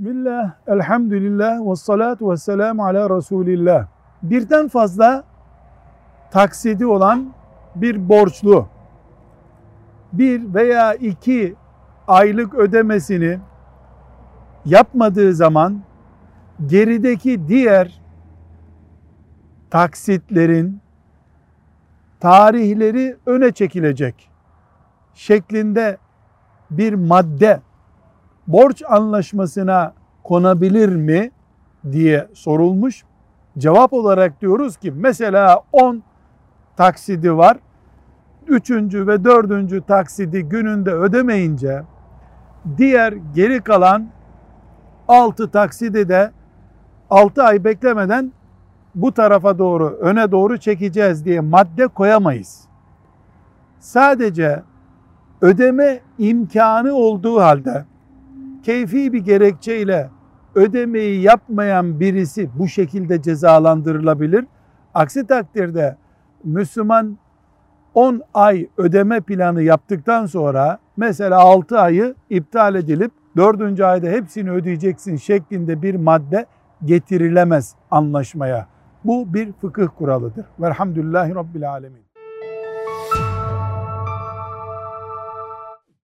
Bismillah, elhamdülillah ve salatu ve selamu ala Resulillah. Birden fazla taksidi olan bir borçlu bir veya iki aylık ödemesini yapmadığı zaman gerideki diğer taksitlerin tarihleri öne çekilecek şeklinde bir madde borç anlaşmasına konabilir mi diye sorulmuş. Cevap olarak diyoruz ki mesela 10 taksidi var. Üçüncü ve dördüncü taksidi gününde ödemeyince diğer geri kalan 6 taksidi de 6 ay beklemeden bu tarafa doğru öne doğru çekeceğiz diye madde koyamayız. Sadece ödeme imkanı olduğu halde keyfi bir gerekçeyle ödemeyi yapmayan birisi bu şekilde cezalandırılabilir. Aksi takdirde Müslüman 10 ay ödeme planı yaptıktan sonra mesela 6 ayı iptal edilip 4. ayda hepsini ödeyeceksin şeklinde bir madde getirilemez anlaşmaya. Bu bir fıkıh kuralıdır. Velhamdülillahi Rabbil Alemin.